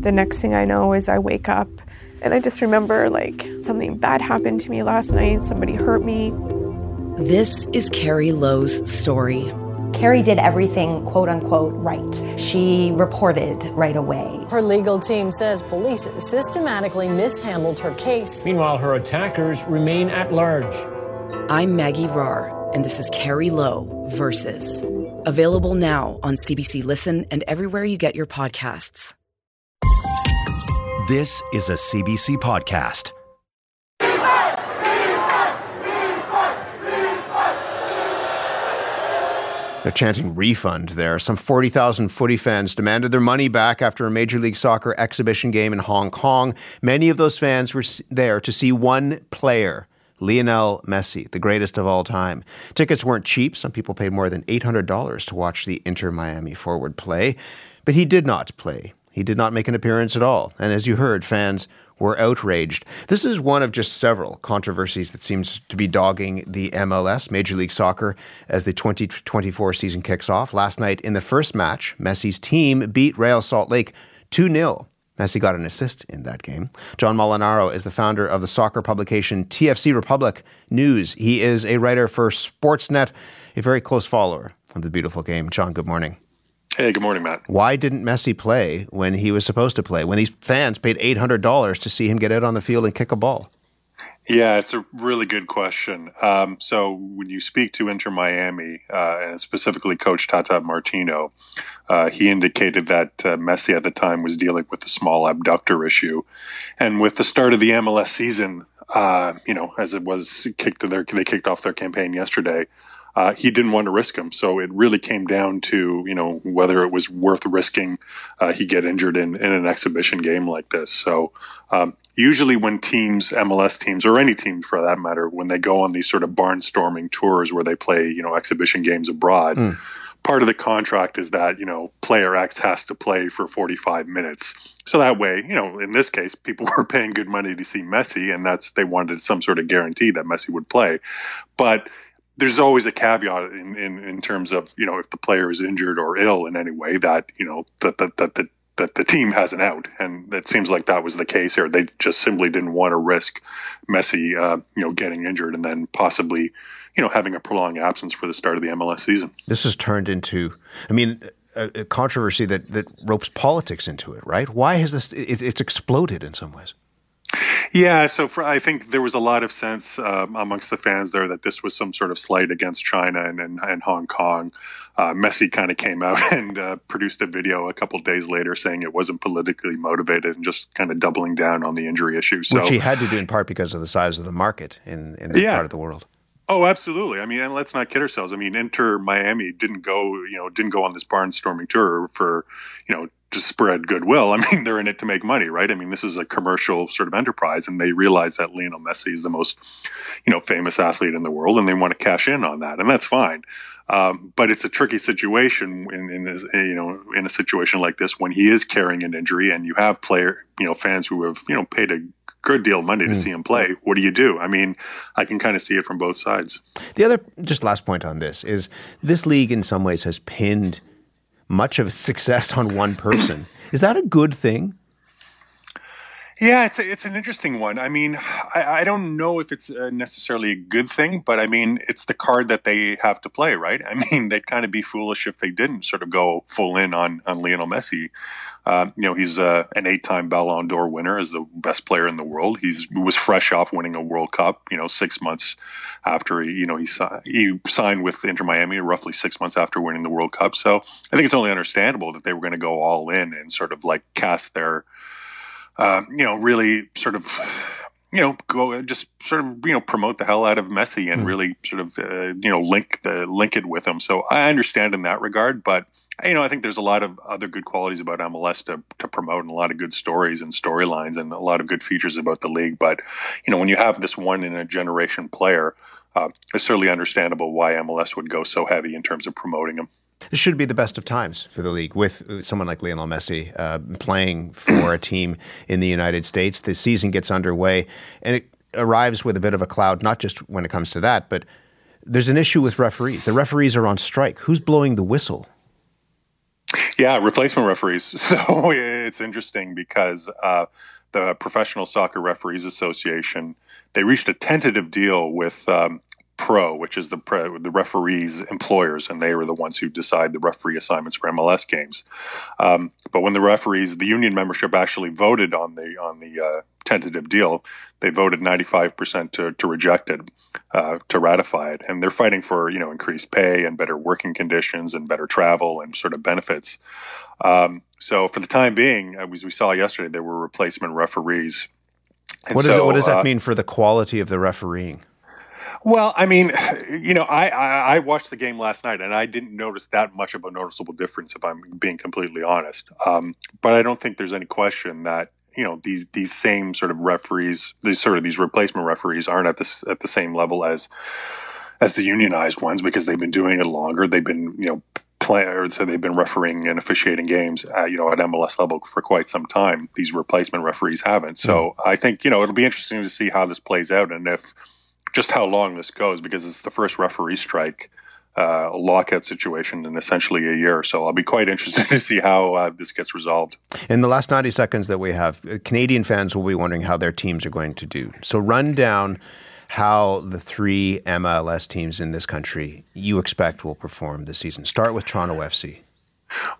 The next thing I know is I wake up and I just remember like something bad happened to me last night, somebody hurt me. This is Carrie Low's story. Carrie did everything quote unquote right. She reported right away. Her legal team says police systematically mishandled her case. Meanwhile, her attackers remain at large. I'm Maggie Rahr, and this is Carrie Low versus. Available now on CBC Listen and everywhere you get your podcasts. This is a CBC podcast. They're chanting refund there. Some 40,000 footy fans demanded their money back after a Major League Soccer exhibition game in Hong Kong. Many of those fans were there to see one player, Lionel Messi, the greatest of all time. Tickets weren't cheap. Some people paid more than $800 to watch the Inter Miami forward play. But he did not play. He did not make an appearance at all. And as you heard, fans were outraged. This is one of just several controversies that seems to be dogging the MLS, Major League Soccer, as the 2024 season kicks off. Last night in the first match, Messi's team beat Real Salt Lake 2 0. Messi got an assist in that game. John Molinaro is the founder of the soccer publication TFC Republic News. He is a writer for Sportsnet, a very close follower of the beautiful game. John, good morning. Hey, good morning, Matt. Why didn't Messi play when he was supposed to play? When these fans paid $800 to see him get out on the field and kick a ball? Yeah, it's a really good question. Um, so when you speak to Inter Miami, uh, and specifically Coach Tata Martino, uh, he indicated that uh, Messi at the time was dealing with a small adductor issue, and with the start of the MLS season, uh, you know, as it was kicked their they kicked off their campaign yesterday uh, he didn't want to risk him. So it really came down to you know whether it was worth risking uh, he get injured in, in an exhibition game like this. So um, usually when teams, MLS teams or any team for that matter, when they go on these sort of barnstorming tours where they play you know exhibition games abroad. Mm. Part of the contract is that you know player X has to play for 45 minutes, so that way you know in this case people were paying good money to see Messi, and that's they wanted some sort of guarantee that Messi would play. But there's always a caveat in, in, in terms of you know if the player is injured or ill in any way that you know that that that the that the team has an out, and it seems like that was the case here. They just simply didn't want to risk Messi, uh, you know, getting injured and then possibly, you know, having a prolonged absence for the start of the MLS season. This has turned into, I mean, a, a controversy that that ropes politics into it, right? Why has this? It, it's exploded in some ways. Yeah, so for, I think there was a lot of sense um, amongst the fans there that this was some sort of slight against China and, and, and Hong Kong. Uh, Messi kind of came out and uh, produced a video a couple days later saying it wasn't politically motivated and just kind of doubling down on the injury issue. So, Which he had to do in part because of the size of the market in, in that yeah. part of the world. Oh, absolutely. I mean, and let's not kid ourselves. I mean, Inter Miami didn't go, you know, didn't go on this barnstorming tour for, you know, to spread goodwill. I mean, they're in it to make money, right? I mean, this is a commercial sort of enterprise, and they realize that Lionel Messi is the most, you know, famous athlete in the world, and they want to cash in on that, and that's fine. Um, but it's a tricky situation in, in this, you know, in a situation like this when he is carrying an injury, and you have player, you know, fans who have, you know, paid a good deal of money to mm. see him play. What do you do? I mean, I can kind of see it from both sides. The other, just last point on this is this league in some ways has pinned much of success on one person. Is that a good thing? Yeah, it's a, it's an interesting one. I mean, I, I don't know if it's necessarily a good thing, but I mean, it's the card that they have to play, right? I mean, they'd kind of be foolish if they didn't sort of go full in on on Lionel Messi. Uh, you know, he's uh, an eight-time Ballon d'Or winner, as the best player in the world. He's he was fresh off winning a World Cup. You know, six months after he, you know, he he signed with Inter Miami, roughly six months after winning the World Cup. So I think it's only understandable that they were going to go all in and sort of like cast their uh, you know, really sort of, you know, go just sort of, you know, promote the hell out of Messi and mm. really sort of, uh, you know, link the link it with him. So I understand in that regard, but you know, I think there's a lot of other good qualities about MLS to, to promote and a lot of good stories and storylines and a lot of good features about the league. But, you know, when you have this one in a generation player, uh, it's certainly understandable why MLS would go so heavy in terms of promoting him. This should be the best of times for the league with someone like Lionel Messi uh, playing for a team in the United States. The season gets underway and it arrives with a bit of a cloud, not just when it comes to that, but there's an issue with referees. The referees are on strike. Who's blowing the whistle? Yeah, replacement referees. So it's interesting because uh, the Professional Soccer Referees Association they reached a tentative deal with um, Pro, which is the the referees' employers, and they are the ones who decide the referee assignments for MLS games. Um, but when the referees, the union membership actually voted on the on the uh, tentative deal, they voted 95% to, to reject it, uh, to ratify it, and they're fighting for you know increased pay and better working conditions and better travel and sort of benefits. Um, so for the time being, as we saw yesterday, there were replacement referees. And what, so, it, what does that uh, mean for the quality of the refereeing? Well, I mean, you know, I, I, I watched the game last night and I didn't notice that much of a noticeable difference, if I'm being completely honest. Um, but I don't think there's any question that you know these these same sort of referees, these sort of these replacement referees, aren't at this at the same level as as the unionized ones because they've been doing it longer. They've been you know players, so they've been refereeing and officiating games, at, you know, at MLS level for quite some time. These replacement referees haven't. So mm. I think you know it'll be interesting to see how this plays out and if just how long this goes because it's the first referee strike, uh, lockout situation in essentially a year. So I'll be quite interested to see how uh, this gets resolved. In the last 90 seconds that we have, uh, Canadian fans will be wondering how their teams are going to do. So run down how the three MLS teams in this country you expect will perform this season. Start with Toronto FC.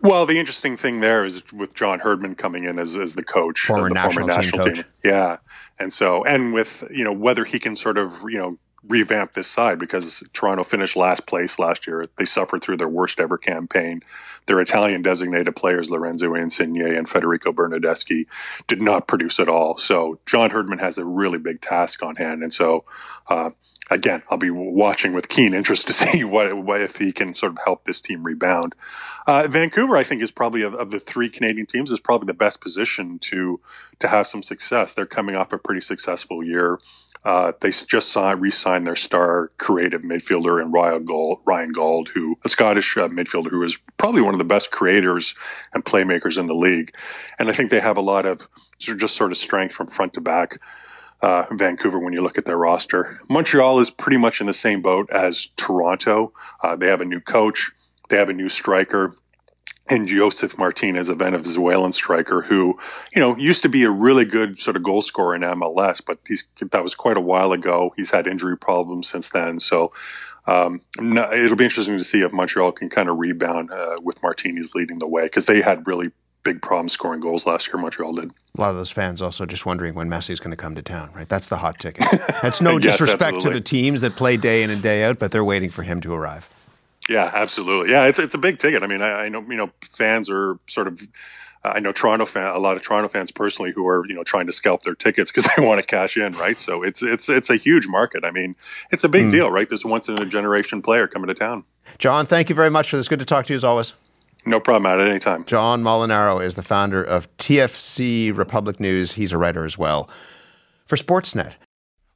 Well, the interesting thing there is with John Herdman coming in as, as the coach, former, the national, former national team, team, coach. Yeah, and so, and with, you know, whether he can sort of, you know, revamp this side because Toronto finished last place last year. They suffered through their worst ever campaign. Their Italian designated players, Lorenzo Insigne and Federico Bernardeschi, did not produce at all. So John Herdman has a really big task on hand. And so, uh, again, I'll be watching with keen interest to see what, what if he can sort of help this team rebound. Uh, Vancouver, I think, is probably of, of, the three Canadian teams is probably the best position to to have some success. They're coming off a pretty successful year. Uh, they just saw re-signed their star creative midfielder in Ryan Gauld, Ryan Gauld, who a Scottish uh, midfielder who is probably one of the best creators and playmakers in the league. And I think they have a lot of just sort of strength from front to back uh, Vancouver when you look at their roster. Montreal is pretty much in the same boat as Toronto. Uh, they have a new coach, they have a new striker. And Josef Martinez, a Venezuelan striker who, you know, used to be a really good sort of goal scorer in MLS, but that was quite a while ago. He's had injury problems since then. So um, it'll be interesting to see if Montreal can kind of rebound uh, with Martinez leading the way because they had really big problems scoring goals last year. Montreal did. A lot of those fans also just wondering when Messi is going to come to town, right? That's the hot ticket. That's no yes, disrespect absolutely. to the teams that play day in and day out, but they're waiting for him to arrive. Yeah, absolutely. Yeah, it's it's a big ticket. I mean, I, I know you know fans are sort of. I know Toronto fan, a lot of Toronto fans personally who are you know trying to scalp their tickets because they want to cash in, right? So it's it's it's a huge market. I mean, it's a big mm. deal, right? This once in a generation player coming to town. John, thank you very much for this. Good to talk to you as always. No problem, at any time. John Molinaro is the founder of TFC Republic News. He's a writer as well for Sportsnet.